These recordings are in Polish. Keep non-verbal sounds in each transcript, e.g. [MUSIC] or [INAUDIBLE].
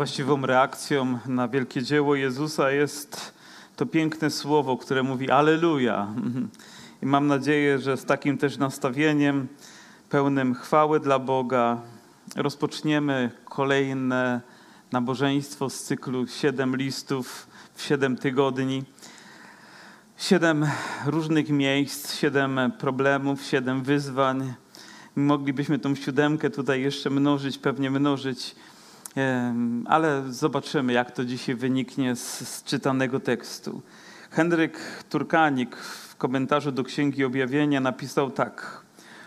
Właściwą reakcją na wielkie dzieło Jezusa jest to piękne słowo, które mówi Aleluja. I mam nadzieję, że z takim też nastawieniem, pełnym chwały dla Boga, rozpoczniemy kolejne nabożeństwo z cyklu Siedem listów w siedem tygodni. Siedem różnych miejsc, siedem problemów, siedem wyzwań. Moglibyśmy tą siódemkę tutaj jeszcze mnożyć, pewnie mnożyć ale zobaczymy, jak to dzisiaj wyniknie z, z czytanego tekstu. Henryk Turkanik w komentarzu do Księgi Objawienia napisał tak.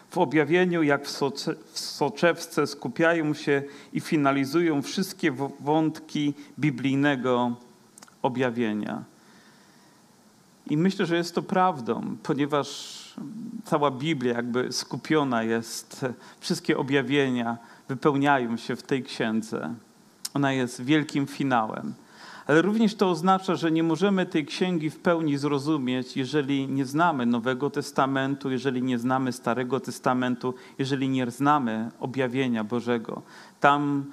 W objawieniu, jak w, socze, w soczewce, skupiają się i finalizują wszystkie wątki biblijnego objawienia. I myślę, że jest to prawdą, ponieważ cała Biblia jakby skupiona jest, wszystkie objawienia wypełniają się w tej księdze. Ona jest wielkim finałem. Ale również to oznacza, że nie możemy tej księgi w pełni zrozumieć, jeżeli nie znamy Nowego Testamentu, jeżeli nie znamy Starego Testamentu, jeżeli nie znamy objawienia Bożego. Tam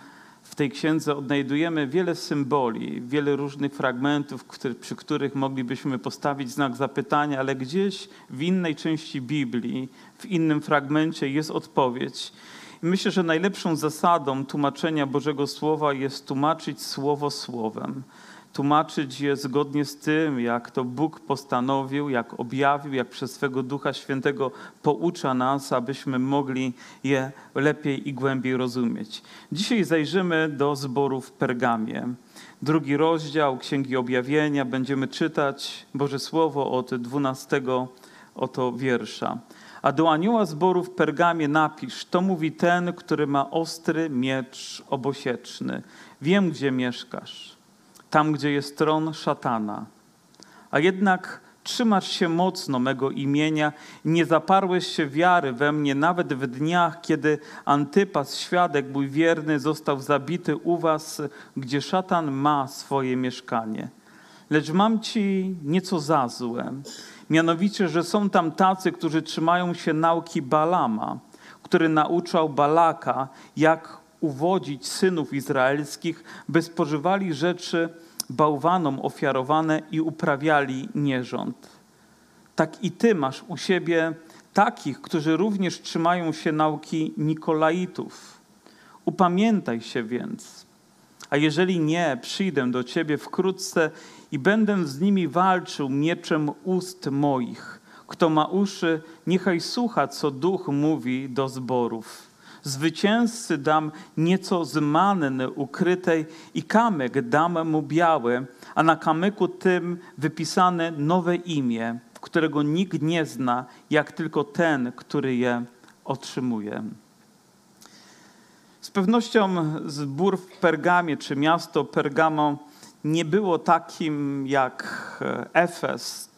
w tej księdze odnajdujemy wiele symboli, wiele różnych fragmentów, przy których moglibyśmy postawić znak zapytania, ale gdzieś w innej części Biblii, w innym fragmencie jest odpowiedź. Myślę, że najlepszą zasadą tłumaczenia Bożego Słowa jest tłumaczyć Słowo Słowem. Tłumaczyć je zgodnie z tym, jak to Bóg postanowił, jak objawił, jak przez swego Ducha Świętego poucza nas, abyśmy mogli je lepiej i głębiej rozumieć. Dzisiaj zajrzymy do zboru w Pergamie. Drugi rozdział Księgi Objawienia. Będziemy czytać Boże Słowo od 12 oto wiersza. A do anioła zboru w Pergamie napisz, to mówi ten, który ma ostry miecz obosieczny. Wiem, gdzie mieszkasz, tam, gdzie jest tron szatana. A jednak trzymasz się mocno mego imienia nie zaparłeś się wiary we mnie nawet w dniach, kiedy Antypas, świadek mój wierny, został zabity u was, gdzie szatan ma swoje mieszkanie. Lecz mam ci nieco za złe Mianowicie, że są tam tacy, którzy trzymają się nauki Balama, który nauczał Balaka, jak uwodzić synów izraelskich, by spożywali rzeczy bałwanom ofiarowane i uprawiali nierząd. Tak i ty masz u siebie takich, którzy również trzymają się nauki Nikolaitów. Upamiętaj się więc. A jeżeli nie, przyjdę do ciebie wkrótce i będę z nimi walczył mieczem ust moich. Kto ma uszy, niechaj słucha, co duch mówi do zborów. Zwycięzcy dam nieco z manny ukrytej i kamyk dam mu biały, a na kamyku tym wypisane nowe imię, którego nikt nie zna, jak tylko ten, który je otrzymuje. Z pewnością zbór w Pergamie, czy miasto Pergamo, nie było takim jak e, Efes,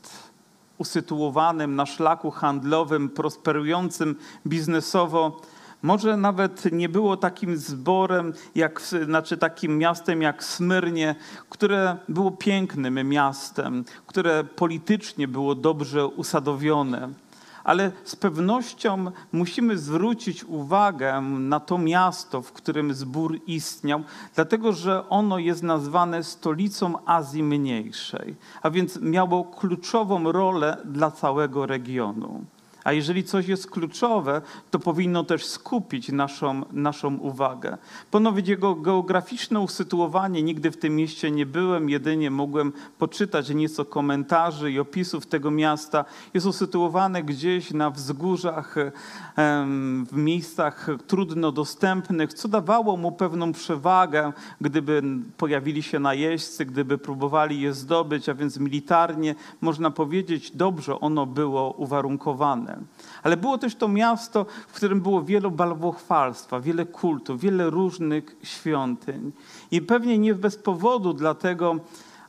usytuowanym na szlaku handlowym, prosperującym biznesowo. Może nawet nie było takim zborem, jak, znaczy takim miastem jak Smyrnie, które było pięknym miastem, które politycznie było dobrze usadowione ale z pewnością musimy zwrócić uwagę na to miasto, w którym zbór istniał, dlatego że ono jest nazwane stolicą Azji Mniejszej, a więc miało kluczową rolę dla całego regionu. A jeżeli coś jest kluczowe, to powinno też skupić naszą, naszą uwagę. Ponowić jego geograficzne usytuowanie, nigdy w tym mieście nie byłem, jedynie mogłem poczytać nieco komentarzy i opisów tego miasta. Jest usytuowane gdzieś na wzgórzach, w miejscach trudno dostępnych, co dawało mu pewną przewagę, gdyby pojawili się najeźdźcy, gdyby próbowali je zdobyć, a więc militarnie, można powiedzieć, dobrze ono było uwarunkowane. Ale było też to miasto, w którym było wiele bałwochwalstwa, wiele kultów, wiele różnych świątyń. I pewnie nie bez powodu dlatego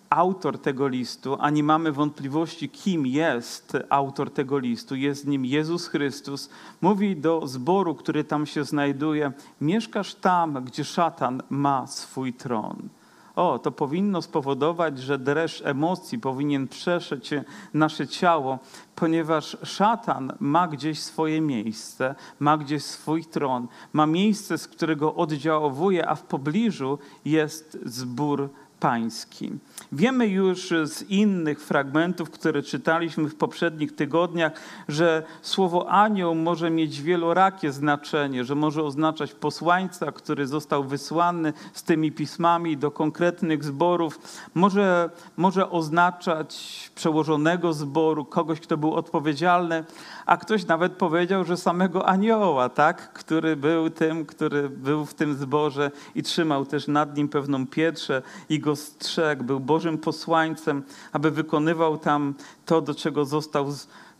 autor tego listu, ani mamy wątpliwości, kim jest autor tego listu. Jest nim Jezus Chrystus. Mówi do zboru, który tam się znajduje: Mieszkasz tam, gdzie szatan ma swój tron. O, to powinno spowodować, że dreszcz emocji powinien przeszyć nasze ciało, ponieważ szatan ma gdzieś swoje miejsce, ma gdzieś swój tron, ma miejsce, z którego oddziałuje, a w pobliżu jest zbór pański. Wiemy już z innych fragmentów, które czytaliśmy w poprzednich tygodniach, że słowo anioł może mieć wielorakie znaczenie, że może oznaczać posłańca, który został wysłany z tymi pismami do konkretnych zborów, może, może oznaczać przełożonego zboru, kogoś, kto był odpowiedzialny, a ktoś nawet powiedział, że samego anioła, tak, który był tym, który był w tym zborze i trzymał też nad nim pewną pietrzę i go strzegł, był Bożym posłańcem, aby wykonywał tam to, do czego został,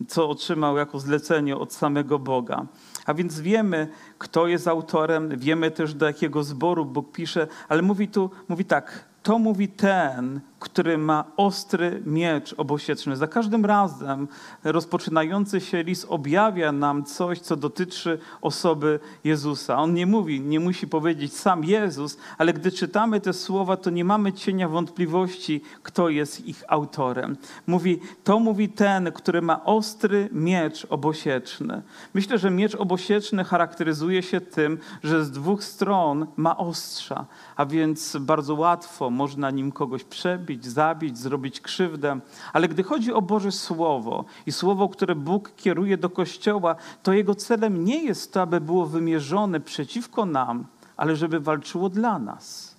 co otrzymał jako zlecenie od samego Boga. A więc wiemy, kto jest autorem, wiemy też do jakiego zboru Bóg pisze, ale mówi tu, mówi tak, to mówi ten, który ma ostry miecz obosieczny. Za każdym razem rozpoczynający się list objawia nam coś, co dotyczy osoby Jezusa. On nie mówi, nie musi powiedzieć sam Jezus, ale gdy czytamy te słowa, to nie mamy cienia wątpliwości, kto jest ich autorem. Mówi, to mówi ten, który ma ostry miecz obosieczny. Myślę, że miecz obosieczny charakteryzuje się tym, że z dwóch stron ma ostrza, a więc bardzo łatwo można nim kogoś przebić, zabić, zrobić krzywdę. Ale gdy chodzi o Boże Słowo i Słowo, które Bóg kieruje do Kościoła, to jego celem nie jest to, aby było wymierzone przeciwko nam, ale żeby walczyło dla nas.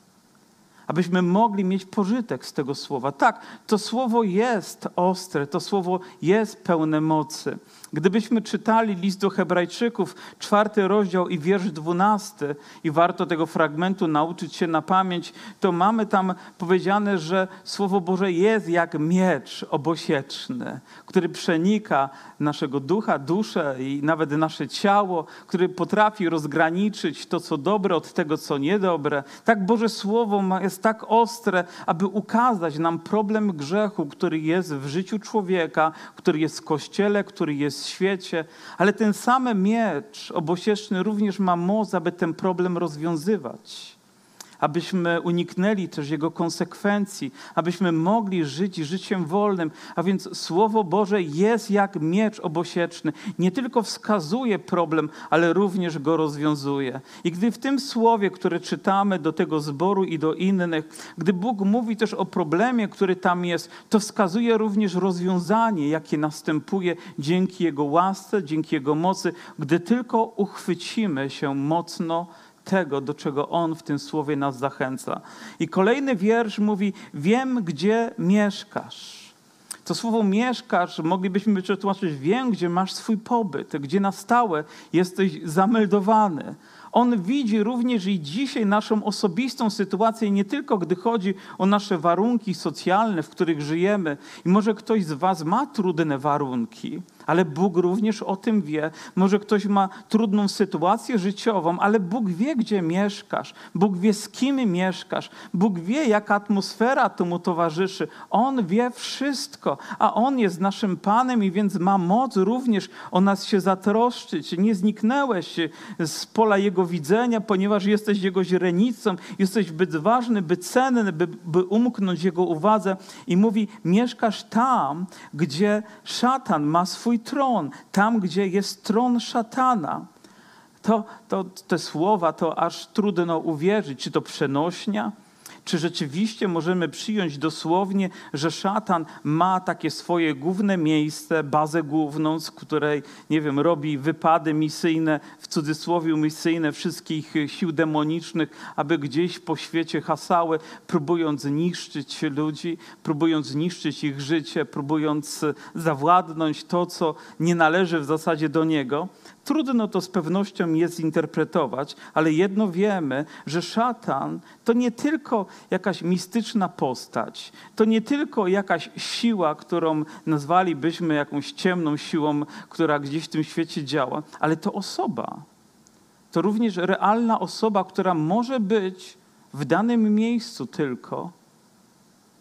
Abyśmy mogli mieć pożytek z tego słowa. Tak, to słowo jest ostre, to słowo jest pełne mocy. Gdybyśmy czytali list do Hebrajczyków, czwarty rozdział i wiersz dwunasty, i warto tego fragmentu nauczyć się na pamięć, to mamy tam powiedziane, że Słowo Boże jest jak miecz obosieczny, który przenika naszego ducha, duszę i nawet nasze ciało, który potrafi rozgraniczyć to, co dobre, od tego, co niedobre. Tak Boże Słowo jest tak ostre, aby ukazać nam problem grzechu, który jest w życiu człowieka, który jest w Kościele, który jest świecie, ale ten sam miecz obosieczny również ma moc, aby ten problem rozwiązywać abyśmy uniknęli też jego konsekwencji, abyśmy mogli żyć życiem wolnym. A więc Słowo Boże jest jak miecz obosieczny. Nie tylko wskazuje problem, ale również go rozwiązuje. I gdy w tym słowie, które czytamy do tego zboru i do innych, gdy Bóg mówi też o problemie, który tam jest, to wskazuje również rozwiązanie, jakie następuje dzięki Jego łasce, dzięki Jego mocy, gdy tylko uchwycimy się mocno tego, do czego On w tym słowie nas zachęca. I kolejny wiersz mówi: Wiem, gdzie mieszkasz. To słowo mieszkasz moglibyśmy przetłumaczyć: Wiem, gdzie masz swój pobyt, gdzie na stałe jesteś zameldowany. On widzi również i dzisiaj naszą osobistą sytuację, nie tylko gdy chodzi o nasze warunki socjalne, w których żyjemy. I może ktoś z Was ma trudne warunki, ale Bóg również o tym wie. Może ktoś ma trudną sytuację życiową, ale Bóg wie, gdzie mieszkasz. Bóg wie, z kim mieszkasz. Bóg wie, jaka atmosfera temu towarzyszy. On wie wszystko, a On jest naszym Panem i więc ma moc również o nas się zatroszczyć. Nie zniknęłeś z pola Jego widzenia, ponieważ jesteś Jego źrenicą, jesteś zbyt ważny, by cenny, by, by umknąć Jego uwadze. I mówi, mieszkasz tam, gdzie szatan ma swój swój tron, tam gdzie jest tron szatana. To, to, te słowa to aż trudno uwierzyć, czy to przenośnia, czy rzeczywiście możemy przyjąć dosłownie, że szatan ma takie swoje główne miejsce, bazę główną, z której, nie wiem, robi wypady misyjne, w cudzysłowie misyjne wszystkich sił demonicznych, aby gdzieś po świecie hasały, próbując niszczyć ludzi, próbując zniszczyć ich życie, próbując zawładnąć to, co nie należy w zasadzie do niego. Trudno to z pewnością jest zinterpretować, ale jedno wiemy, że szatan to nie tylko jakaś mistyczna postać, to nie tylko jakaś siła, którą nazwalibyśmy jakąś ciemną siłą, która gdzieś w tym świecie działa, ale to osoba. To również realna osoba, która może być w danym miejscu tylko,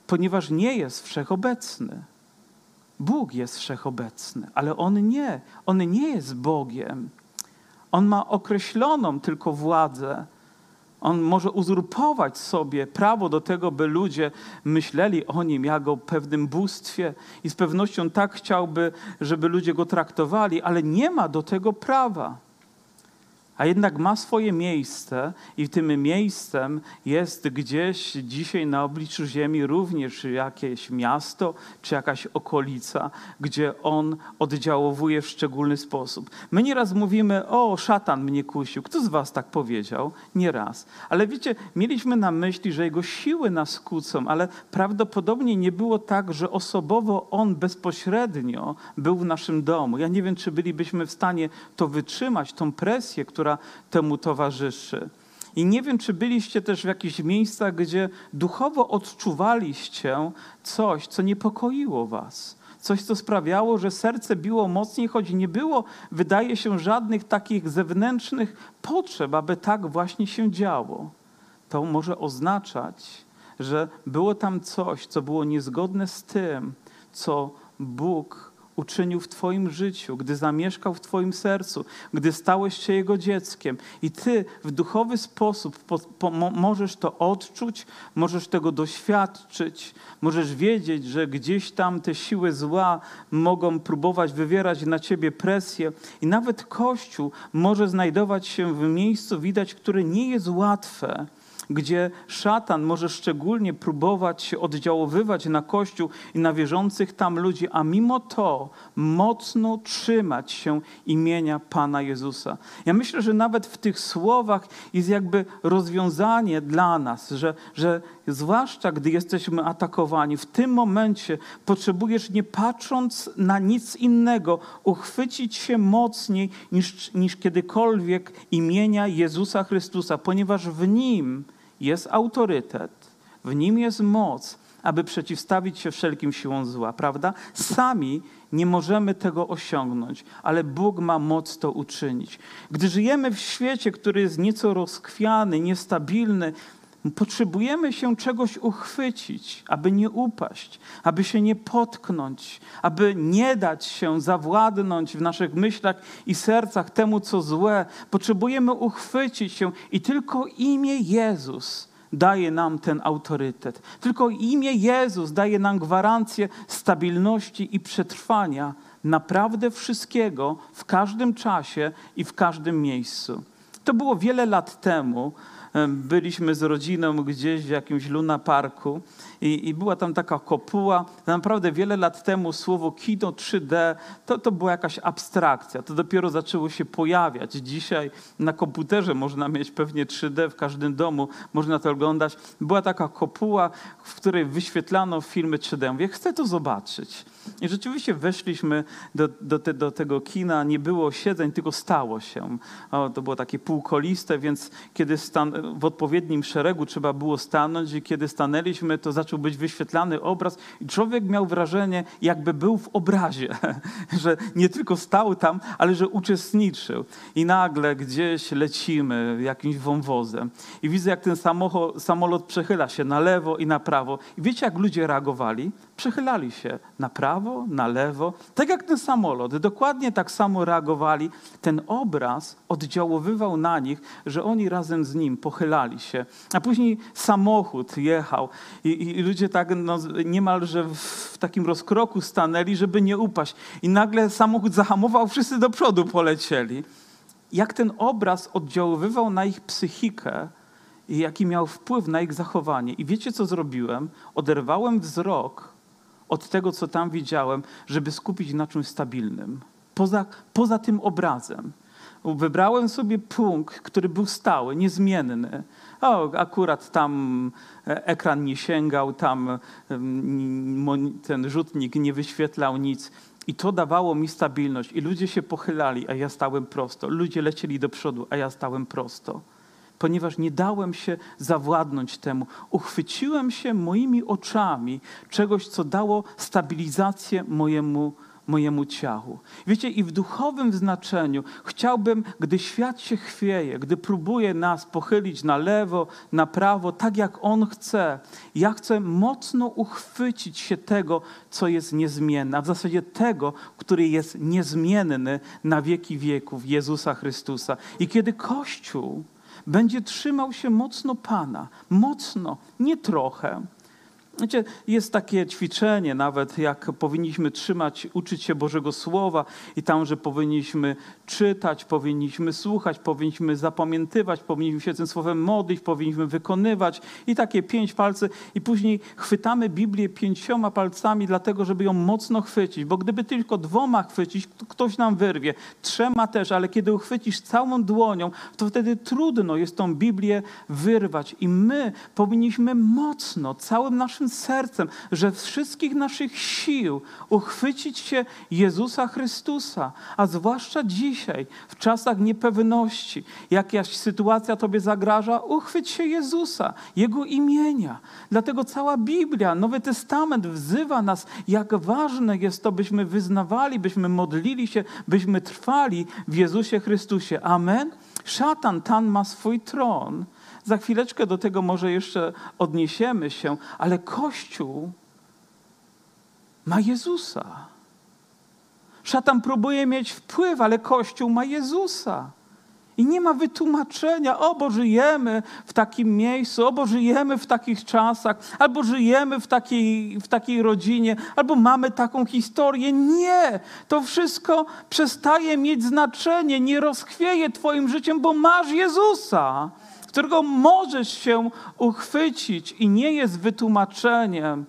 ponieważ nie jest wszechobecny. Bóg jest wszechobecny, ale On nie. On nie jest Bogiem. On ma określoną tylko władzę. On może uzurpować sobie prawo do tego, by ludzie myśleli o nim jak o pewnym bóstwie i z pewnością tak chciałby, żeby ludzie go traktowali, ale nie ma do tego prawa a jednak ma swoje miejsce i tym miejscem jest gdzieś dzisiaj na obliczu ziemi również jakieś miasto czy jakaś okolica, gdzie on oddziałowuje w szczególny sposób. My nieraz mówimy, o, szatan mnie kusił. Kto z was tak powiedział? Nieraz. Ale wiecie, mieliśmy na myśli, że jego siły nas kłócą, ale prawdopodobnie nie było tak, że osobowo on bezpośrednio był w naszym domu. Ja nie wiem, czy bylibyśmy w stanie to wytrzymać, tą presję, która która temu towarzyszy. I nie wiem, czy byliście też w jakichś miejscach, gdzie duchowo odczuwaliście coś, co niepokoiło was. Coś, co sprawiało, że serce biło mocniej, choć nie było, wydaje się, żadnych takich zewnętrznych potrzeb, aby tak właśnie się działo. To może oznaczać, że było tam coś, co było niezgodne z tym, co Bóg uczynił w Twoim życiu, gdy zamieszkał w Twoim sercu, gdy stałeś się Jego dzieckiem. I Ty w duchowy sposób po, po, możesz to odczuć, możesz tego doświadczyć, możesz wiedzieć, że gdzieś tam te siły zła mogą próbować wywierać na Ciebie presję. I nawet Kościół może znajdować się w miejscu, widać, które nie jest łatwe gdzie szatan może szczególnie próbować się oddziaływać na Kościół i na wierzących tam ludzi, a mimo to mocno trzymać się imienia Pana Jezusa. Ja myślę, że nawet w tych słowach jest jakby rozwiązanie dla nas, że, że zwłaszcza gdy jesteśmy atakowani, w tym momencie potrzebujesz nie patrząc na nic innego, uchwycić się mocniej niż, niż kiedykolwiek imienia Jezusa Chrystusa, ponieważ w Nim jest autorytet, w nim jest moc, aby przeciwstawić się wszelkim siłom zła, prawda? Sami nie możemy tego osiągnąć, ale Bóg ma moc to uczynić. Gdy żyjemy w świecie, który jest nieco rozkwiany, niestabilny, potrzebujemy się czegoś uchwycić, aby nie upaść, aby się nie potknąć, aby nie dać się zawładnąć w naszych myślach i sercach temu, co złe. Potrzebujemy uchwycić się i tylko imię Jezus daje nam ten autorytet. Tylko imię Jezus daje nam gwarancję stabilności i przetrwania naprawdę wszystkiego w każdym czasie i w każdym miejscu. To było wiele lat temu byliśmy z rodziną gdzieś w jakimś Luna Parku i, i, była tam taka kopuła. Naprawdę wiele lat temu słowo kino 3D to, to była jakaś abstrakcja. To dopiero zaczęło się pojawiać. Dzisiaj na komputerze można mieć pewnie 3D w każdym domu, można to oglądać. Była taka kopuła, w której wyświetlano filmy 3D. Mówię, chcę to zobaczyć. I rzeczywiście weszliśmy do, do, te, do, tego kina, nie było siedzeń, tylko stało się. O, to było takie półkoliste, więc kiedy stan, w odpowiednim szeregu trzeba było stanąć i kiedy stanęliśmy, to zaczął być wyświetlany obraz i człowiek miał wrażenie, jakby był w obrazie, [LAUGHS] że nie tylko stał tam, ale że uczestniczył. I nagle gdzieś lecimy jakimś wąwozem i widzę, jak ten samochód, samolot przechyla się na lewo i na prawo. I wiecie, jak ludzie reagowali? Przechylali się na prawo, na lewo, tak jak ten samolot. Dokładnie tak samo reagowali. Ten obraz oddziaływał na nich, że oni razem z nim pochylali się. A później samochód jechał i, i ludzie tak no, niemalże w, w takim rozkroku stanęli, żeby nie upaść. I nagle samochód zahamował, wszyscy do przodu polecieli. Jak ten obraz oddziaływał na ich psychikę, i jaki miał wpływ na ich zachowanie. I wiecie, co zrobiłem? Oderwałem wzrok od tego, co tam widziałem, żeby skupić na czymś stabilnym. Poza, poza tym obrazem. Wybrałem sobie punkt, który był stały, niezmienny. O, akurat tam e, ekran nie sięgał, tam ten rzutnik nie wyświetlał nic. I to dawało mi stabilność. I ludzie się pochylali, a ja stałem prosto. Ludzie lecieli do przodu, a ja stałem prosto ponieważ nie dałem się zawładnąć temu. Uchwyciłem się moimi oczami czegoś, co dało stabilizację mojemu mojemu ciału. Wiecie, i w duchowym znaczeniu chciałbym, gdy świat się chwieje, gdy próbuje nas pochylić na lewo, na prawo, tak jak On chce, ja chcę mocno uchwycić się tego, co jest niezmienne, a w zasadzie tego, który jest niezmienny na wieki wieków, Jezusa Chrystusa. I kiedy Kościół będzie trzymał się mocno Pana, mocno, nie trochę. Wiecie, jest takie ćwiczenie nawet, jak powinniśmy trzymać, uczyć się Bożego Słowa i tam, że powinniśmy czytać, powinniśmy słuchać, powinniśmy zapamiętywać, powinniśmy się tym Słowem modlić, powinniśmy wykonywać i takie pięć palcy i później chwytamy Biblię pięcioma palcami dlatego, żeby ją mocno chwycić, bo gdyby tylko dwoma chwycić, to ktoś nam wyrwie, trzema też, ale kiedy uchwycisz całą dłonią, to wtedy trudno jest tą Biblię wyrwać. I my powinniśmy mocno, całym naszym sercem, że wszystkich naszych sił uchwycić się Jezusa Chrystusa, a zwłaszcza dzisiaj, w czasach niepewności, jakaś sytuacja Tobie zagraża, uchwyć się Jezusa, Jego imienia. Dlatego cała Biblia, Nowy Testament wzywa nas, jak ważne jest to, byśmy wyznawali, byśmy modlili się, byśmy trwali w Jezusie Chrystusie. Amen. Szatan tam ma swój tron. Za chwileczkę do tego może jeszcze odniesiemy się, ale Kościół ma Jezusa. Szatan próbuje mieć wpływ, ale Kościół ma Jezusa. I nie ma wytłumaczenia, o bo żyjemy w takim miejscu, o bo żyjemy w takich czasach, albo żyjemy w takiej, w takiej rodzinie, albo mamy taką historię. Nie, to wszystko przestaje mieć znaczenie, nie rozchwieje Twoim życiem, bo masz Jezusa którego możesz się uchwycić i nie jest wytłumaczeniem,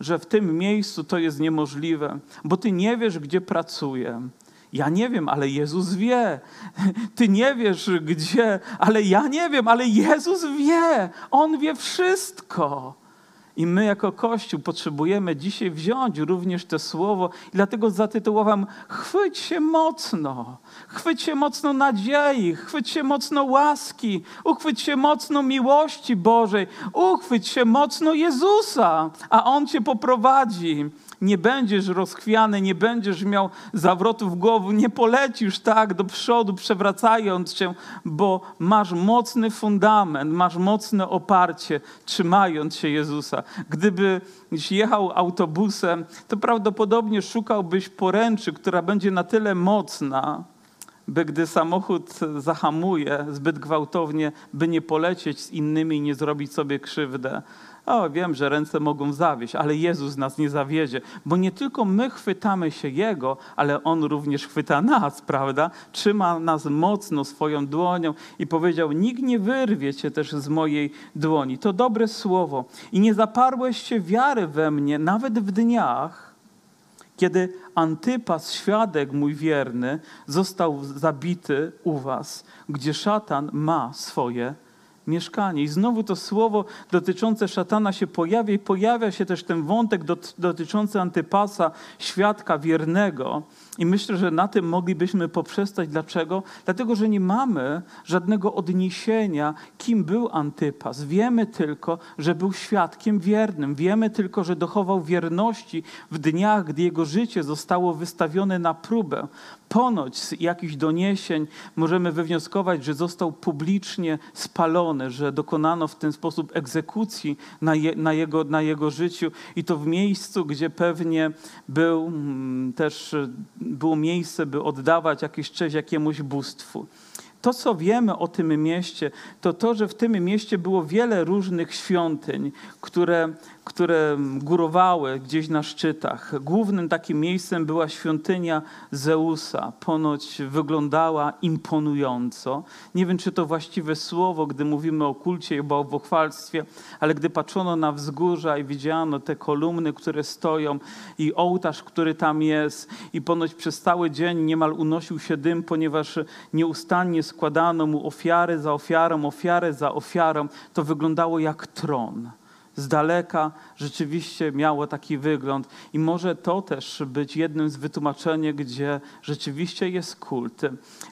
że w tym miejscu to jest niemożliwe, bo ty nie wiesz, gdzie pracuję. Ja nie wiem, ale Jezus wie. [LAUGHS] Ty nie wiesz gdzie, ale ja nie wiem, ale Jezus wie. On wie wszystko. I my jako Kościół potrzebujemy dzisiaj wziąć również to słowo i dlatego zatytułowałem Chwyć się mocno, chwyć się mocno nadziei, chwyć się mocno łaski, uchwyć się mocno miłości Bożej, uchwyć się mocno Jezusa, a On cię poprowadzi nie będziesz rozchwiany, nie będziesz miał zawrotów głowy, nie polecisz tak do przodu, przewracając się, bo masz mocny fundament, masz mocne oparcie, trzymając się Jezusa. Gdybyś jechał autobusem, to prawdopodobnie szukałbyś poręczy, która będzie na tyle mocna, by gdy samochód zahamuje zbyt gwałtownie, by nie polecieć z innymi i nie zrobić sobie krzywdę. O, wiem, że ręce mogą zawieść, ale Jezus nas nie zawiedzie, bo nie tylko my chwytamy się Jego, ale On również chwyta nas, prawda? Trzyma nas mocno swoją dłonią i powiedział, nikt nie wyrwie cię też z mojej dłoni. To dobre słowo. I nie zaparłeś się wiary we mnie, nawet w dniach, kiedy Antypas, świadek mój wierny, został zabity u was, gdzie szatan ma swoje mieszkanie. I znowu to słowo dotyczące szatana się pojawia i pojawia się też ten wątek dotyczący Antypasa, świadka wiernego. I myślę, że na tym moglibyśmy poprzestać. Dlaczego? Dlatego, że nie mamy żadnego odniesienia, kim był Antypas. Wiemy tylko, że był świadkiem wiernym. Wiemy tylko, że dochował wierności w dniach, gdy jego życie zostało wystawione na próbę. Ponoć z jakichś doniesień możemy wywnioskować, że został publicznie spalony, że dokonano w ten sposób egzekucji na, je, na, jego, na jego życiu i to w miejscu, gdzie pewnie był mm, też było miejsce, by oddawać jakieś cześć jakiemuś bóstwu. To, co wiemy o tym mieście, to to, że w tym mieście było wiele różnych świątyń, które które górowały gdzieś na szczytach. Głównym takim miejscem była świątynia Zeusa. Ponoć wyglądała imponująco. Nie wiem, czy to właściwe słowo, gdy mówimy o kulcie i bałwochwalstwie, ale gdy patrzono na wzgórza i widziano te kolumny, które stoją i ołtarz, który tam jest i ponoć przez cały dzień niemal unosił się dym, ponieważ nieustannie składano mu ofiary za ofiarą, ofiarę za ofiarą, to wyglądało jak tron z daleka rzeczywiście miało taki wygląd. I może to też być jednym z wytłumaczeń, gdzie rzeczywiście jest kult.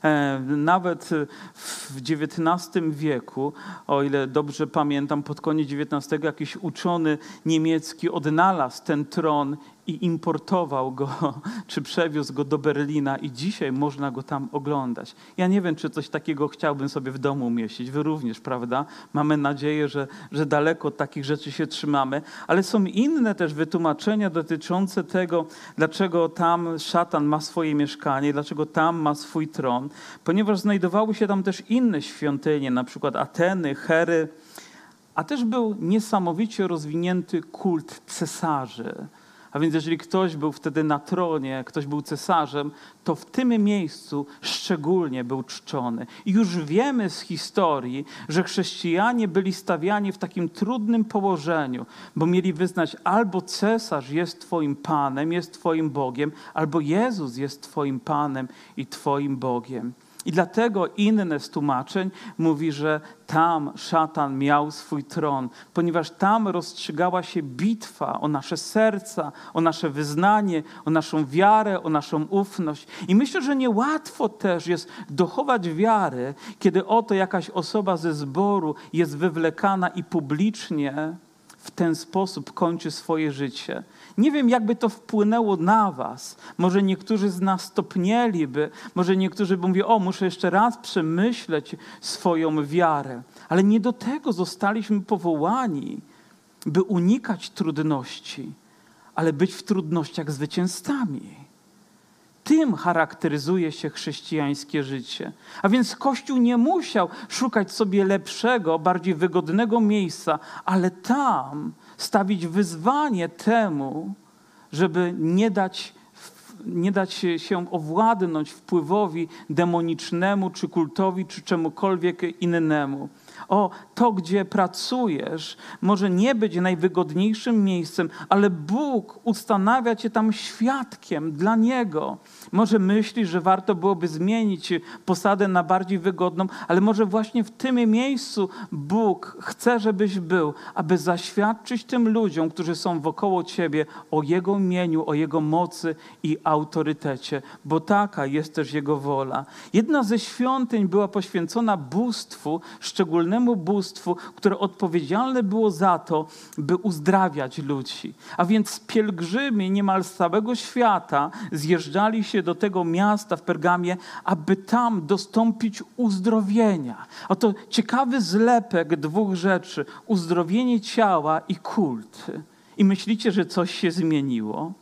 E, nawet w XIX wieku, o ile dobrze pamiętam, pod koniec XIX jakiś uczony niemiecki odnalazł ten tron i importował go, [LAUGHS] czy przewiózł go do Berlina i dzisiaj można go tam oglądać. Ja nie wiem, czy coś takiego chciałbym sobie w domu umieścić. Wy również, prawda? Mamy nadzieję, że, że daleko od takich rzeczy się trzymamy, ale są inne też wytłumaczenia dotyczące tego, dlaczego tam szatan ma swoje mieszkanie, dlaczego tam ma swój tron, ponieważ znajdowały się tam też inne świątynie, na przykład Ateny, Hery, a też był niesamowicie rozwinięty kult cesarzy. A więc jeżeli ktoś był wtedy na tronie, ktoś był cesarzem, to w tym miejscu szczególnie był czczony. I już wiemy z historii, że chrześcijanie byli stawiani w takim trudnym położeniu, bo mieli wyznać albo cesarz jest Twoim Panem, jest Twoim Bogiem, albo Jezus jest Twoim Panem i Twoim Bogiem. I dlatego inne z tłumaczeń mówi, że tam szatan miał swój tron, ponieważ tam rozstrzygała się bitwa o nasze serca, o nasze wyznanie, o naszą wiarę, o naszą ufność. I myślę, że niełatwo też jest dochować wiary, kiedy oto jakaś osoba ze zboru jest wywlekana i publicznie w ten sposób kończy swoje życie. Nie wiem, jakby to wpłynęło na Was. Może niektórzy z nas stopnieliby, może niektórzy by mówili, o, muszę jeszcze raz przemyśleć swoją wiarę. Ale nie do tego zostaliśmy powołani, by unikać trudności, ale być w trudnościach zwycięzcami. Tym charakteryzuje się chrześcijańskie życie. A więc Kościół nie musiał szukać sobie lepszego, bardziej wygodnego miejsca, ale tam stawić wyzwanie temu, żeby nie dać, nie dać się owładnąć wpływowi demonicznemu, czy kultowi, czy czemukolwiek innemu. O, to, gdzie pracujesz, może nie być najwygodniejszym miejscem, ale Bóg ustanawia cię tam świadkiem dla Niego. Może myślisz, że warto byłoby zmienić posadę na bardziej wygodną, ale może właśnie w tym miejscu Bóg chce, żebyś był, aby zaświadczyć tym ludziom, którzy są wokoło ciebie, o Jego imieniu, o Jego mocy i autorytecie, bo taka jest też Jego wola. Jedna ze świątyń była poświęcona bóstwu, szczególnemu bóstwu, które odpowiedzialne było za to, by uzdrawiać ludzi. A więc pielgrzymi niemal z całego świata zjeżdżali się do tego miasta w Pergamie, aby tam dostąpić uzdrowienia. Oto ciekawy zlepek dwóch rzeczy: uzdrowienie ciała i kult. I myślicie, że coś się zmieniło?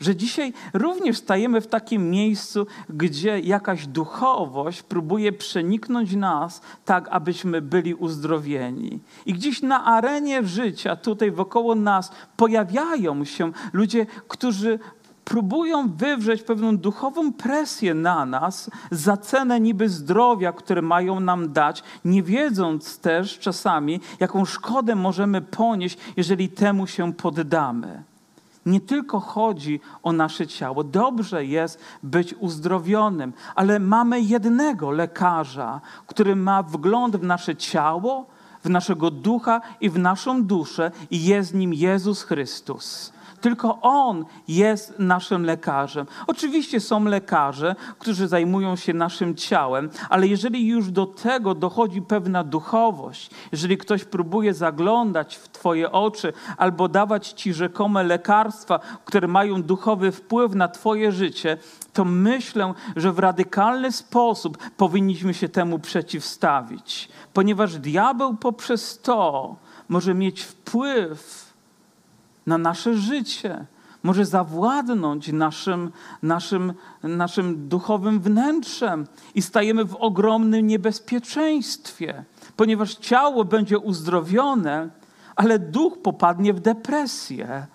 Że dzisiaj również stajemy w takim miejscu, gdzie jakaś duchowość próbuje przeniknąć nas, tak abyśmy byli uzdrowieni. I gdzieś na arenie życia, tutaj wokoło nas, pojawiają się ludzie, którzy próbują wywrzeć pewną duchową presję na nas za cenę niby zdrowia, które mają nam dać, nie wiedząc też czasami, jaką szkodę możemy ponieść, jeżeli temu się poddamy. Nie tylko chodzi o nasze ciało. Dobrze jest być uzdrowionym, ale mamy jednego lekarza, który ma wgląd w nasze ciało, w naszego ducha i w naszą duszę, i jest nim Jezus Chrystus. Tylko On jest naszym lekarzem. Oczywiście są lekarze, którzy zajmują się naszym ciałem, ale jeżeli już do tego dochodzi pewna duchowość, jeżeli ktoś próbuje zaglądać w Twoje oczy albo dawać Ci rzekome lekarstwa, które mają duchowy wpływ na Twoje życie, to myślę, że w radykalny sposób powinniśmy się temu przeciwstawić, ponieważ diabeł poprzez to może mieć wpływ na nasze życie. Może zawładnąć naszym, naszym, naszym duchowym wnętrzem i stajemy w ogromnym niebezpieczeństwie, ponieważ ciało będzie uzdrowione, ale duch popadnie w depresję.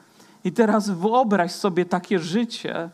I teraz wyobraź sobie takie życie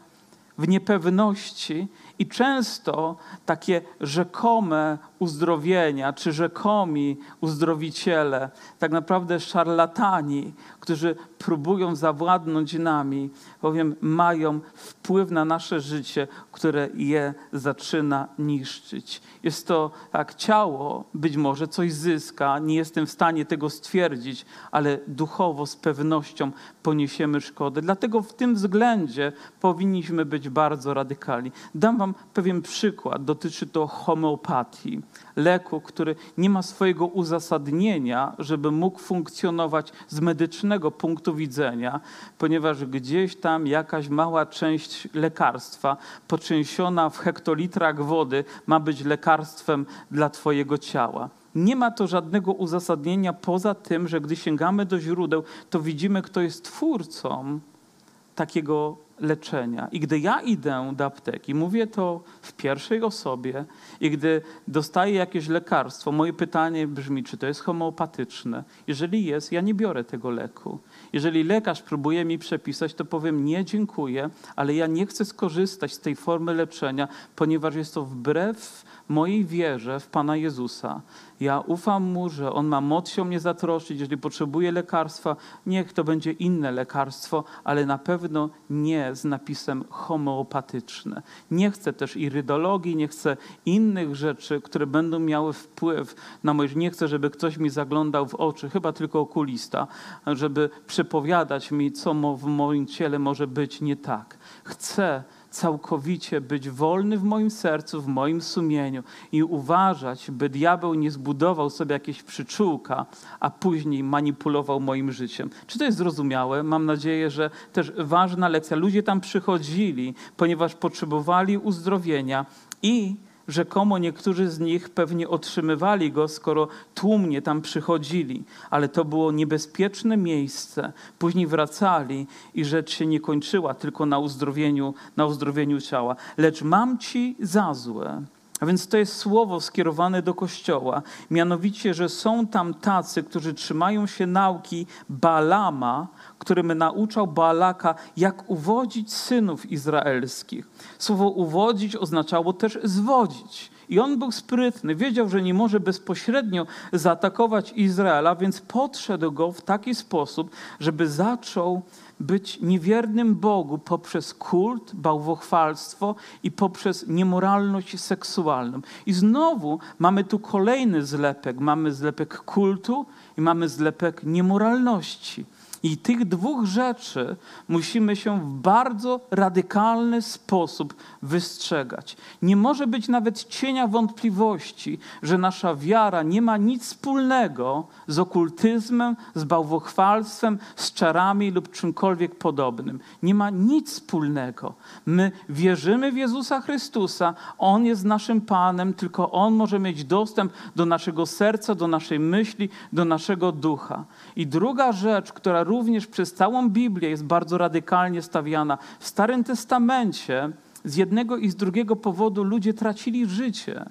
w niepewności i często takie rzekome uzdrowienia, czy rzekomi uzdrowiciele, tak naprawdę szarlatani, którzy próbują zawładnąć nami, bowiem mają wpływ na nasze życie, które je zaczyna niszczyć. Jest to tak, ciało być może coś zyska, nie jestem w stanie tego stwierdzić, ale duchowo z pewnością poniesiemy szkodę. Dlatego w tym względzie powinniśmy być bardzo radykalni. Dam Wam pewien przykład, dotyczy to homeopatii. Leku, który nie ma swojego uzasadnienia, żeby mógł funkcjonować z medycznego punktu widzenia, ponieważ gdzieś tam jakaś mała część lekarstwa poczęsiona w hektolitrach wody ma być lekarstwem dla Twojego ciała. Nie ma to żadnego uzasadnienia poza tym, że gdy sięgamy do źródeł, to widzimy, kto jest twórcą takiego leczenia. I gdy ja idę do apteki, mówię to w pierwszej osobie, i gdy dostaję jakieś lekarstwo, moje pytanie brzmi, czy to jest homeopatyczne. Jeżeli jest, ja nie biorę tego leku. Jeżeli lekarz próbuje mi przepisać, to powiem nie, dziękuję, ale ja nie chcę skorzystać z tej formy leczenia, ponieważ jest to wbrew mojej wierze w Pana Jezusa. Ja ufam Mu, że On ma moc się o mnie zatroszczyć. Jeżeli potrzebuję lekarstwa, niech to będzie inne lekarstwo, ale na pewno nie z napisem homeopatyczne. Nie chcę też irydologii, nie chcę innych rzeczy, które będą miały wpływ na moje Nie chcę, żeby ktoś mi zaglądał w oczy, chyba tylko okulista, żeby przepowiadać mi, co w moim ciele może być nie tak. Chcę całkowicie być wolny w moim sercu, w moim sumieniu i uważać, by diabeł nie zbudował sobie jakieś przyczółka, a później manipulował moim życiem. Czy to jest zrozumiałe? Mam nadzieję, że też ważna lekcja. Ludzie tam przychodzili, ponieważ potrzebowali uzdrowienia i rzekomo niektórzy z nich pewnie otrzymywali go, skoro tłumnie tam przychodzili, ale to było niebezpieczne miejsce. Później wracali i rzecz się nie kończyła tylko na uzdrowieniu, na uzdrowieniu ciała. Lecz mam ci za złe. A więc to jest słowo skierowane do Kościoła, mianowicie, że są tam tacy, którzy trzymają się nauki Balama, którym nauczał Balaka, jak uwodzić synów izraelskich. Słowo uwodzić oznaczało też zwodzić. I on był sprytny, wiedział, że nie może bezpośrednio zaatakować Izraela, więc podszedł go w taki sposób, żeby zaczął być niewiernym Bogu poprzez kult, bałwochwalstwo i poprzez niemoralność seksualną. I znowu mamy tu kolejny zlepek. Mamy zlepek kultu i mamy zlepek niemoralności. I tych dwóch rzeczy musimy się w bardzo radykalny sposób wystrzegać. Nie może być nawet cienia wątpliwości, że nasza wiara nie ma nic wspólnego z okultyzmem, z bałwochwalstwem, z czarami lub czymkolwiek podobnym. Nie ma nic wspólnego. My wierzymy w Jezusa Chrystusa, On jest naszym Panem, tylko On może mieć dostęp do naszego serca, do naszej myśli, do naszego ducha. I druga rzecz, która również przez całą Biblię jest bardzo radykalnie stawiana. W Starym Testamencie z jednego i z drugiego powodu ludzie tracili życie,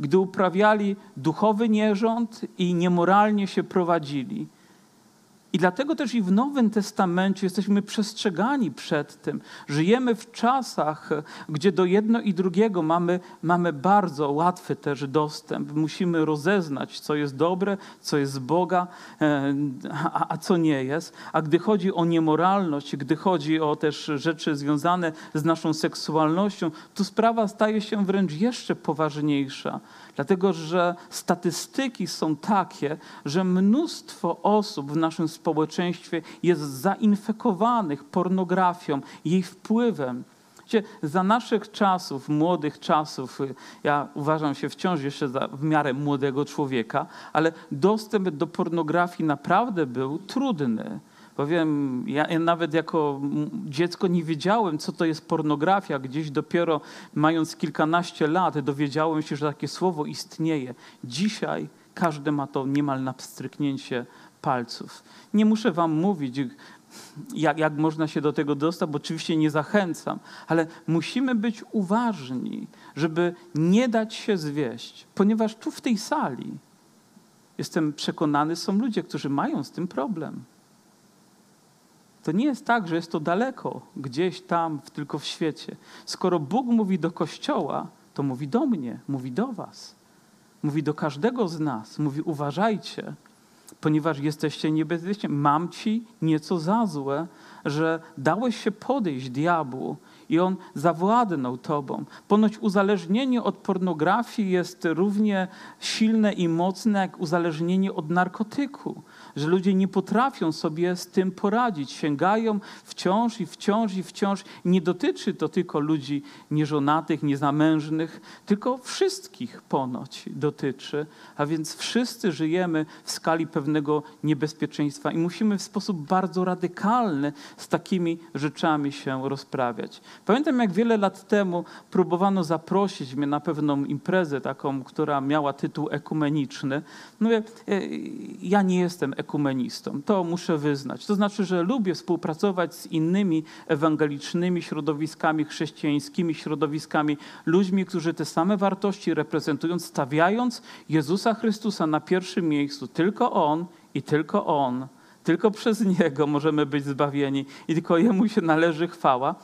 gdy uprawiali duchowy nierząd i niemoralnie się prowadzili. I dlatego też i w Nowym Testamencie jesteśmy przestrzegani przed tym. Żyjemy w czasach, gdzie do jedno i drugiego mamy, mamy bardzo łatwy też dostęp. Musimy rozeznać, co jest dobre, co jest z Boga, e, a, a co nie jest. A gdy chodzi o niemoralność, gdy chodzi o też rzeczy związane z naszą seksualnością, to sprawa staje się wręcz jeszcze poważniejsza. Dlatego, że statystyki są takie, że mnóstwo osób w naszym społeczeństwie jest zainfekowanych pornografią, jej wpływem. Wiecie, za naszych czasów, młodych czasów, ja uważam się wciąż jeszcze za w miarę młodego człowieka, ale dostęp do pornografii naprawdę był trudny. Powiem, ja nawet jako dziecko nie wiedziałem, co to jest pornografia. Gdzieś dopiero mając kilkanaście lat dowiedziałem się, że takie słowo istnieje. Dzisiaj każdy ma to niemal na pstryknięcie palców. Nie muszę wam mówić, jak, jak można się do tego dostać, bo oczywiście nie zachęcam, ale musimy być uważni, żeby nie dać się zwieść, ponieważ tu w tej sali jestem przekonany, są ludzie, którzy mają z tym problem. To nie jest tak, że jest to daleko, gdzieś tam, tylko w świecie. Skoro Bóg mówi do Kościoła, to mówi do mnie, mówi do Was. Mówi do każdego z nas. Mówi uważajcie, ponieważ jesteście niebezpieczni. Mam Ci nieco za złe, że dałeś się podejść diabłu i on zawładnął tobą. Ponoć uzależnienie od pornografii jest równie silne i mocne jak uzależnienie od narkotyku że ludzie nie potrafią sobie z tym poradzić. Sięgają wciąż i wciąż i wciąż. Nie dotyczy to tylko ludzi nieżonatych, niezamężnych, tylko wszystkich ponoć dotyczy. A więc wszyscy żyjemy w skali pewnego niebezpieczeństwa i musimy w sposób bardzo radykalny z takimi rzeczami się rozprawiać. Pamiętam, jak wiele lat temu próbowano zaprosić mnie na pewną imprezę taką, która miała tytuł ekumeniczny. No, ja nie jestem ekumenistą, to muszę wyznać. To znaczy, że lubię współpracować z innymi ewangelicznymi środowiskami, chrześcijańskimi środowiskami, ludźmi, którzy te same wartości reprezentują, stawiając Jezusa Chrystusa na pierwszym miejscu. Tylko On i tylko On tylko przez Niego możemy być zbawieni i tylko Jemu się należy chwała.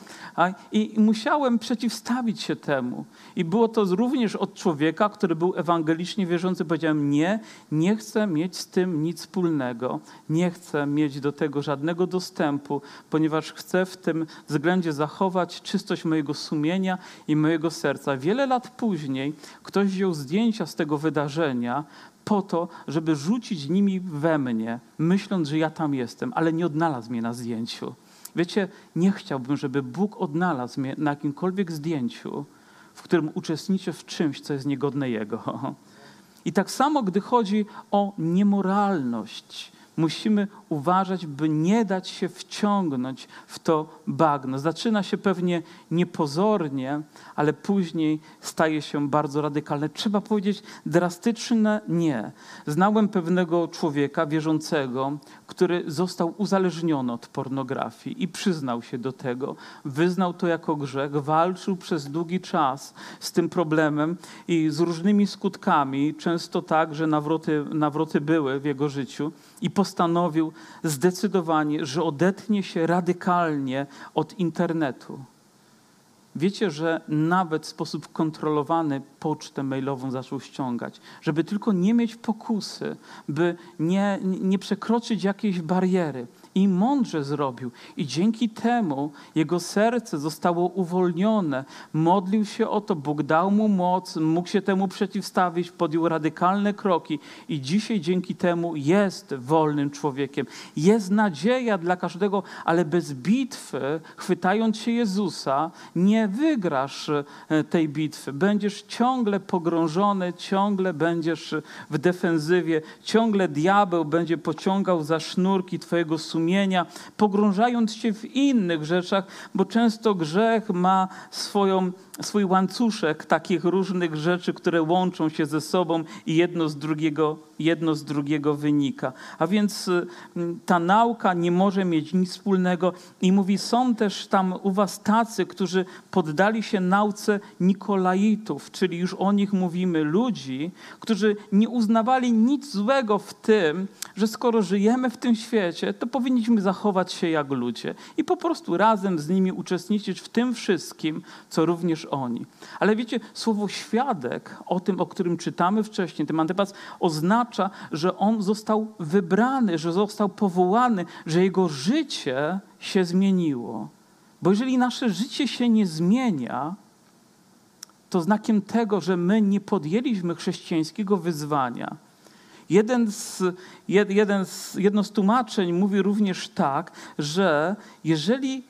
I musiałem przeciwstawić się temu. I było to również od człowieka, który był ewangelicznie wierzący. Powiedziałem: Nie, nie chcę mieć z tym nic wspólnego. Nie chcę mieć do tego żadnego dostępu, ponieważ chcę w tym względzie zachować czystość mojego sumienia i mojego serca. Wiele lat później ktoś wziął zdjęcia z tego wydarzenia, po to, żeby rzucić nimi we mnie, myśląc, że ja tam jestem, ale nie odnalazł mnie na zdjęciu. Wiecie, nie chciałbym, żeby Bóg odnalazł mnie na jakimkolwiek zdjęciu, w którym uczestniczę w czymś, co jest niegodne Jego. I tak samo, gdy chodzi o niemoralność, musimy uważać, by nie dać się wciągnąć w to bagno. Zaczyna się pewnie niepozornie, ale później staje się bardzo radykalne. Trzeba powiedzieć drastyczne nie. Znałem pewnego człowieka wierzącego, który został uzależniony od pornografii i przyznał się do tego. Wyznał to jako grzech, walczył przez długi czas z tym problemem i z różnymi skutkami, często tak, że nawroty, nawroty były w jego życiu i postanowił zdecydowanie, że odetnie się radykalnie od internetu. Wiecie, że nawet w sposób kontrolowany pocztę mailową zaczął ściągać, żeby tylko nie mieć pokusy, by nie, nie przekroczyć jakiejś bariery i mądrze zrobił. I dzięki temu jego serce zostało uwolnione. Modlił się o to, Bóg dał mu moc, mógł się temu przeciwstawić, podjął radykalne kroki i dzisiaj dzięki temu jest wolnym człowiekiem. Jest nadzieja dla każdego, ale bez bitwy, chwytając się Jezusa, nie wygrasz e, tej bitwy. Będziesz ciągle pogrążony, ciągle będziesz w defensywie, ciągle diabeł będzie pociągał za sznurki twojego sumienia sumienia, pogrążając się w innych rzeczach, bo często grzech ma swoją, swój łańcuszek takich różnych rzeczy, które łączą się ze sobą i jedno z drugiego, jedno z drugiego wynika. A więc y, ta nauka nie może mieć nic wspólnego i mówi, są też tam u was tacy, którzy poddali się nauce Nikolaitów, czyli już o nich mówimy, ludzi, którzy nie uznawali nic złego w tym, że skoro żyjemy w tym świecie, to powinniśmy zachować się jak ludzie i po prostu razem z nimi uczestniczyć w tym wszystkim, co również oni. Ale wiecie, słowo świadek o tym, o którym czytamy wcześniej, tym antypas, oznacza, że on został wybrany, że został powołany, że jego życie się zmieniło. Bo jeżeli nasze życie się nie zmienia, to znakiem tego, że my nie podjęliśmy chrześcijańskiego wyzwania, Jeden z, jeden z, jedno z tłumaczeń mówi również tak, że jeżeli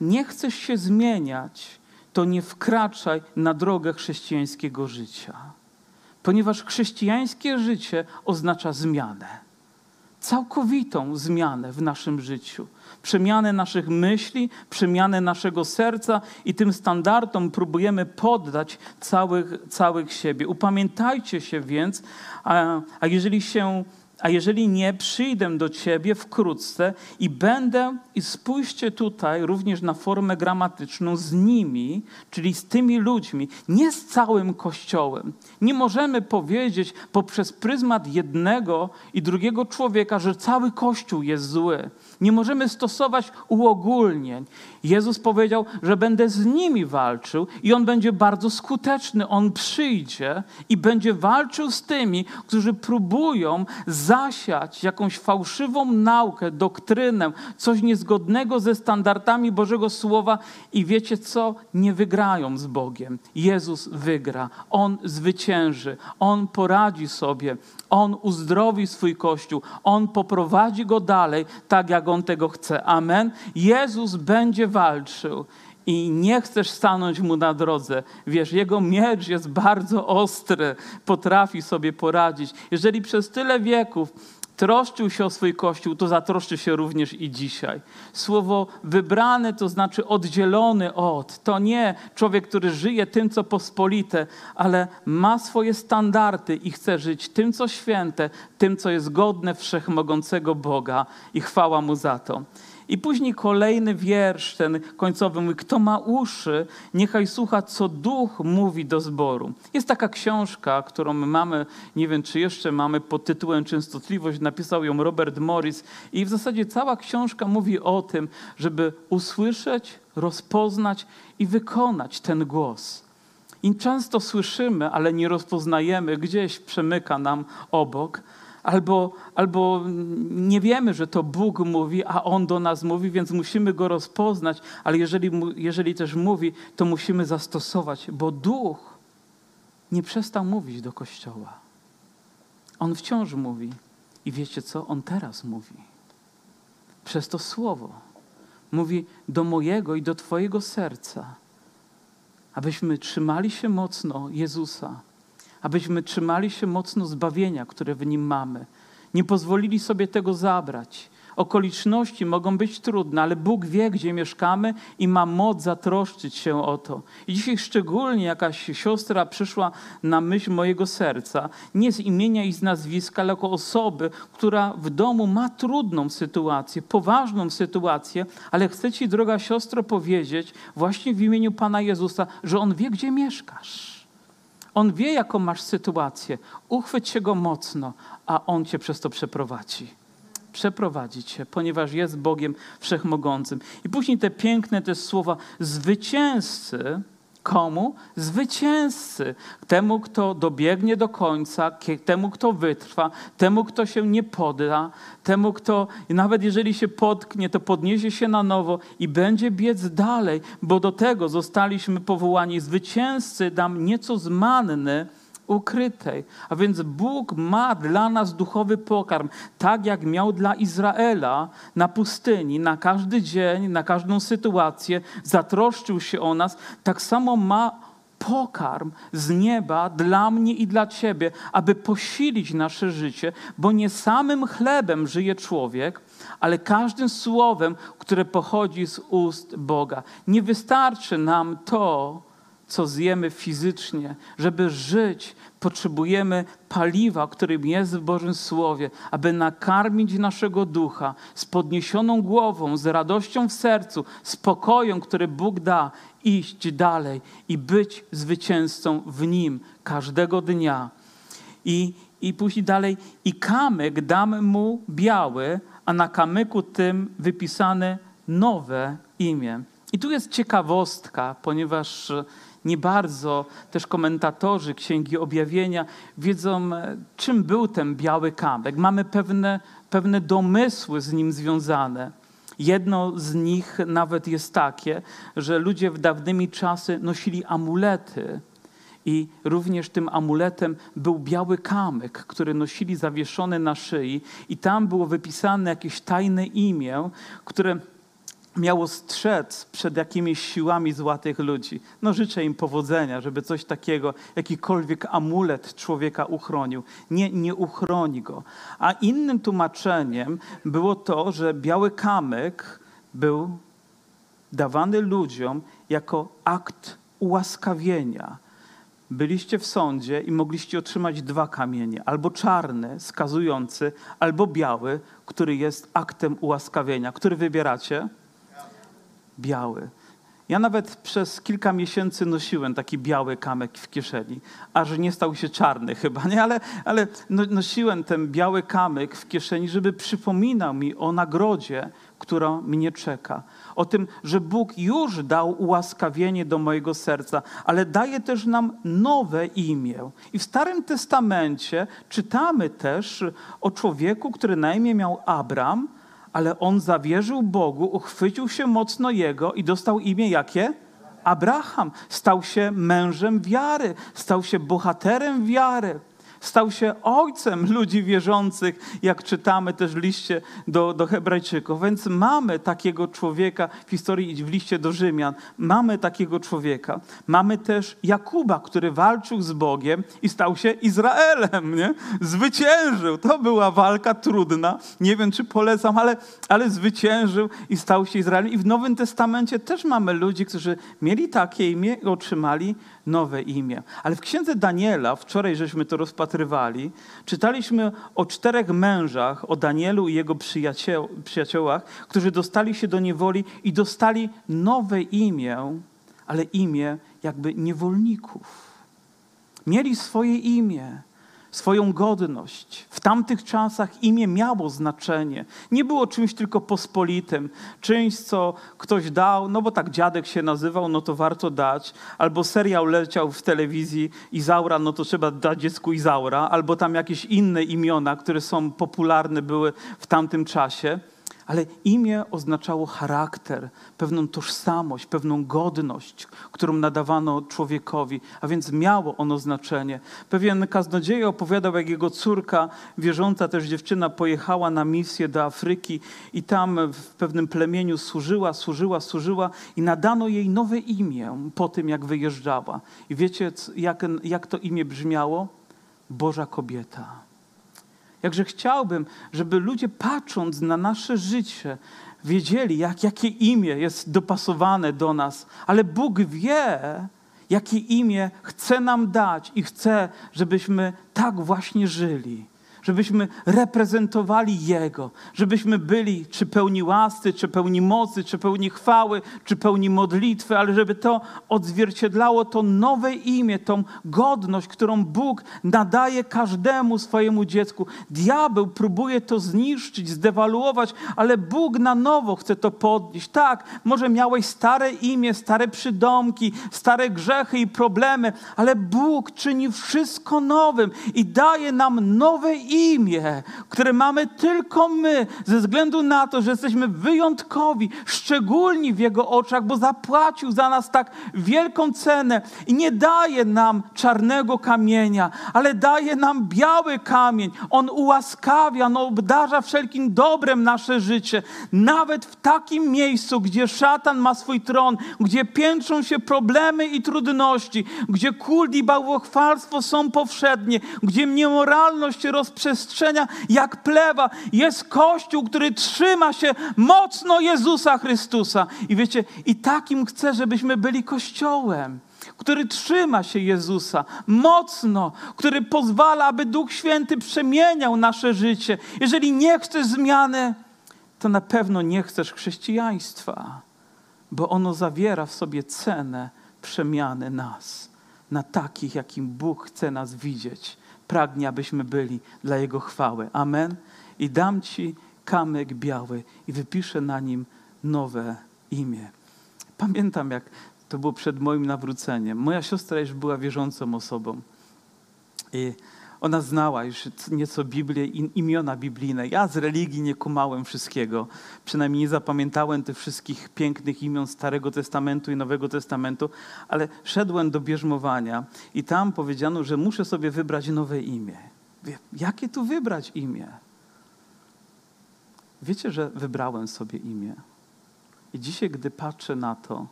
nie chcesz się zmieniać, to nie wkraczaj na drogę chrześcijańskiego życia. Ponieważ chrześcijańskie życie oznacza zmianę. Całkowitą zmianę w naszym życiu przemianę naszych myśli, przemianę naszego serca i tym standardom próbujemy poddać całych, całych siebie. Upamiętajcie się więc, a, a jeżeli się a jeżeli nie, przyjdę do ciebie wkrótce i będę, i spójrzcie tutaj również na formę gramatyczną, z nimi, czyli z tymi ludźmi, nie z całym Kościołem. Nie możemy powiedzieć poprzez pryzmat jednego i drugiego człowieka, że cały Kościół jest zły. Nie możemy stosować uogólnień. Jezus powiedział, że będę z nimi walczył i on będzie bardzo skuteczny. On przyjdzie i będzie walczył z tymi, którzy próbują zasiać jakąś fałszywą naukę, doktrynę, coś niezgodnego ze standardami Bożego Słowa i wiecie co? Nie wygrają z Bogiem. Jezus wygra. On zwycięży. On poradzi sobie. On uzdrowi swój Kościół. On poprowadzi go dalej, tak jak On tego chce. Amen. Jezus będzie walczył i nie chcesz stanąć mu na drodze. Wiesz, jego miecz jest bardzo ostry, potrafi sobie poradzić. Jeżeli przez tyle wieków troszczył się o swój Kościół, to zatroszczy się również i dzisiaj. Słowo wybrany to znaczy oddzielony od. To nie człowiek, który żyje tym, co pospolite, ale ma swoje standardy i chce żyć tym, co święte, tym, co jest godne wszechmogącego Boga i chwała mu za to. I później kolejny wiersz, ten końcowy, mówi, kto ma uszy, niechaj słucha, co duch mówi do zboru. Jest taka książka, którą my mamy, nie wiem czy jeszcze mamy, pod tytułem Częstotliwość, napisał ją Robert Morris i w zasadzie cała książka mówi o tym, żeby usłyszeć, rozpoznać i wykonać ten głos. I często słyszymy, ale nie rozpoznajemy, gdzieś przemyka nam obok, albo, albo nie wiemy, że to Bóg mówi, a On do nas mówi, więc musimy Go rozpoznać, ale jeżeli, jeżeli też mówi, to musimy zastosować, bo Duch nie przestał mówić do Kościoła. On wciąż mówi. I wiecie co? On teraz mówi. Przez to słowo. Mówi do mojego i do Twojego serca, abyśmy trzymali się mocno Jezusa, abyśmy trzymali się mocno zbawienia, które w nim mamy. Nie pozwolili sobie tego zabrać. Okoliczności mogą być trudne, ale Bóg wie, gdzie mieszkamy i ma moc zatroszczyć się o to. I dzisiaj szczególnie jakaś siostra przyszła na myśl mojego serca, nie z imienia i z nazwiska, ale jako osoby, która w domu ma trudną sytuację, poważną sytuację, ale chcę Ci, droga siostro, powiedzieć właśnie w imieniu Pana Jezusa, że On wie, gdzie mieszkasz. On wie, jaką masz sytuację. Uchwyć się go mocno, a on cię przez to przeprowadzi. Przeprowadzi cię, ponieważ jest Bogiem wszechmogącym. I później te piękne te słowa zwycięzcy Komu? Zwycięzcy. Temu, kto dobiegnie do końca, temu, kto wytrwa, temu, kto się nie podda, temu, kto nawet jeżeli się potknie, to podniesie się na nowo i będzie biec dalej, bo do tego zostaliśmy powołani. Zwycięzcy dam nieco z manny, ukrytej. A więc Bóg ma dla nas duchowy pokarm, tak jak miał dla Izraela na pustyni, na każdy dzień, na każdą sytuację, zatroszczył się o nas, tak samo ma pokarm z nieba dla mnie i dla ciebie, aby posilić nasze życie, bo nie samym chlebem żyje człowiek, ale każdym słowem, które pochodzi z ust Boga. Nie wystarczy nam to, co zjemy fizycznie. Żeby żyć, potrzebujemy paliwa, którym jest w Bożym Słowie, aby nakarmić naszego ducha z podniesioną głową, z radością w sercu, spokojem, który Bóg da, iść dalej i być zwycięzcą w Nim każdego dnia. I, i później dalej, i kamyk dam mu biały, a na kamyku tym wypisane nowe imię. I tu jest ciekawostka, ponieważ nie bardzo też komentatorzy Księgi Objawienia wiedzą, e, czym był ten biały kamyk. Mamy pewne, pewne domysły z nim związane. Jedno z nich nawet jest takie, że ludzie w dawnymi czasy nosili amulety. I również tym amuletem był biały kamyk, który nosili zawieszony na szyi, i tam było wypisane jakieś tajne imię, które miało strzec przed jakimiś siłami złatych ludzi. No życzę im powodzenia, żeby coś takiego, jakikolwiek amulet człowieka uchronił. Nie, nie uchroni go. A innym tłumaczeniem było to, że biały kamyk był dawany ludziom jako akt ułaskawienia. Byliście w sądzie i mogliście otrzymać dwa kamienie, albo czarny, skazujący, albo biały, który jest aktem ułaskawienia. Który wybieracie? Biały. Ja nawet przez kilka miesięcy nosiłem taki biały kamek w kieszeni, aż nie stał się czarny chyba, nie? Ale, ale no, nosiłem ten biały kamyk w kieszeni, żeby przypominał mi o nagrodzie, która mnie czeka. O tym, że Bóg już dał ułaskawienie do mojego serca, ale daje też nam nowe imię. I w Starym Testamencie czytamy też o człowieku, który na imię miał Abram, ale on zawierzył Bogu, uchwycił się mocno Jego i dostał imię jakie? Abraham. Stał się mężem wiary, stał się bohaterem wiary. Stał się ojcem ludzi wierzących, jak czytamy też w liście do, do Hebrajczyków. Więc mamy takiego człowieka w historii w liście do Rzymian. Mamy takiego człowieka. Mamy też Jakuba, który walczył z Bogiem i stał się Izraelem. Nie? Zwyciężył. To była walka trudna. Nie wiem, czy polecam, ale, ale zwyciężył i stał się Izraelem. I w Nowym Testamencie też mamy ludzi, którzy mieli takie imię i otrzymali nowe imię. Ale w księdze Daniela, wczoraj żeśmy to rozpatrywali, czytaliśmy o czterech mężach, o Danielu i jego przyjaciołach, którzy dostali się do niewoli i dostali nowe imię, ale imię jakby niewolników. Mieli swoje imię swoją godność. W tamtych czasach imię miało znaczenie. Nie było czymś tylko pospolitym, czymś, co ktoś dał, no bo tak dziadek się nazywał, no to warto dać. Albo serial leciał w telewizji Izaura, no to trzeba dać dziecku Izaura. Albo tam jakieś inne imiona, które są popularne były w tamtym czasie ale imię oznaczało charakter, pewną tożsamość, pewną godność, którą nadawano człowiekowi, a więc miało ono znaczenie. Pewien kaznodzieja opowiadał, jak jego córka, wierząca też dziewczyna, pojechała na misję do Afryki i tam w pewnym plemieniu służyła, służyła, służyła i nadano jej nowe imię po tym, jak wyjeżdżała. I wiecie, jak, jak to imię brzmiało? Boża kobieta. Jakże chciałbym, żeby ludzie patrząc na nasze życie, wiedzieli, jak, jakie imię jest dopasowane do nas. Ale Bóg wie, jakie imię chce nam dać i chce, żebyśmy tak właśnie żyli żebyśmy reprezentowali Jego, żebyśmy byli czy pełni łasky, czy pełni mocy, czy pełni chwały, czy pełni modlitwy, ale żeby to odzwierciedlało to nowe imię, tą godność, którą Bóg nadaje każdemu swojemu dziecku. Diabeł próbuje to zniszczyć, zdewaluować, ale Bóg na nowo chce to podnieść. Tak, może miałeś stare imię, stare przydomki, stare grzechy i problemy, ale Bóg czyni wszystko nowym i daje nam nowe imię imię, które mamy tylko my, ze względu na to, że jesteśmy wyjątkowi, szczególni w Jego oczach, bo zapłacił za nas tak wielką cenę i nie daje nam czarnego kamienia, ale daje nam biały kamień. On ułaskawia, on obdarza wszelkim dobrem nasze życie. Nawet w takim miejscu, gdzie szatan ma swój tron, gdzie piętrzą się problemy i trudności, gdzie kult i bałwochwalstwo są powszednie, gdzie niemoralność rozprzestrzenia przestrzenia jak plewa. Jest Kościół, który trzyma się mocno Jezusa Chrystusa. I wiecie, i takim chcę, żebyśmy byli Kościołem który trzyma się Jezusa mocno, który pozwala, aby Duch Święty przemieniał nasze życie. Jeżeli nie chcesz zmiany, to na pewno nie chcesz chrześcijaństwa, bo ono zawiera w sobie cenę przemiany nas na takich, jakim Bóg chce nas widzieć pragnie, abyśmy byli dla Jego chwały. Amen. I dam Ci kamyk biały i wypiszę na nim nowe imię. Pamiętam, jak to było przed moim nawróceniem. Moja siostra już była wierzącą osobą. I ona znała już nieco Biblię i imiona biblijne. Ja z religii nie kumałem wszystkiego. Przynajmniej nie zapamiętałem tych wszystkich pięknych imion Starego Testamentu i Nowego Testamentu, ale szedłem do bierzmowania i tam powiedziano, że muszę sobie wybrać nowe imię. Jakie tu wybrać imię? Wiecie, że wybrałem sobie imię. I dzisiaj, gdy patrzę na to,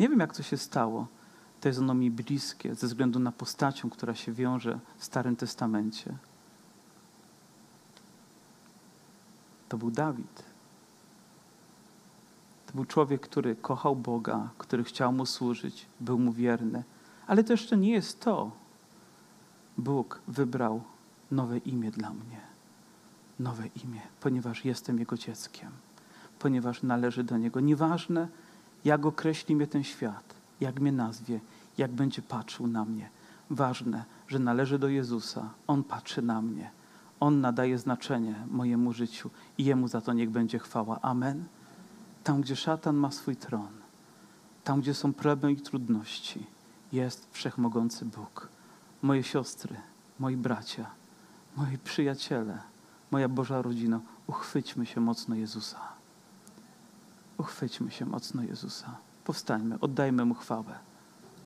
nie wiem, jak to się stało, to jest ono mi bliskie ze względu na postacią, która się wiąże w Starym Testamencie. To był Dawid. To był człowiek, który kochał Boga, który chciał mu służyć, był mu wierny. Ale to jeszcze nie jest to. Bóg wybrał nowe imię dla mnie. Nowe imię, ponieważ jestem Jego dzieckiem, ponieważ należy do Niego. Nieważne, jak określi mnie ten świat, jak mnie nazwie, jak będzie patrzył na mnie. Ważne, że należy do Jezusa. On patrzy na mnie. On nadaje znaczenie mojemu życiu i Jemu za to niech będzie chwała. Amen. Tam, gdzie szatan ma swój tron, tam, gdzie są problemy i trudności, jest wszechmogący Bóg. Moje siostry, moi bracia, moi przyjaciele, moja Boża rodzina, uchwyćmy się mocno Jezusa. Uchwyćmy się mocno Jezusa. Powstańmy, oddajmy Mu chwałę.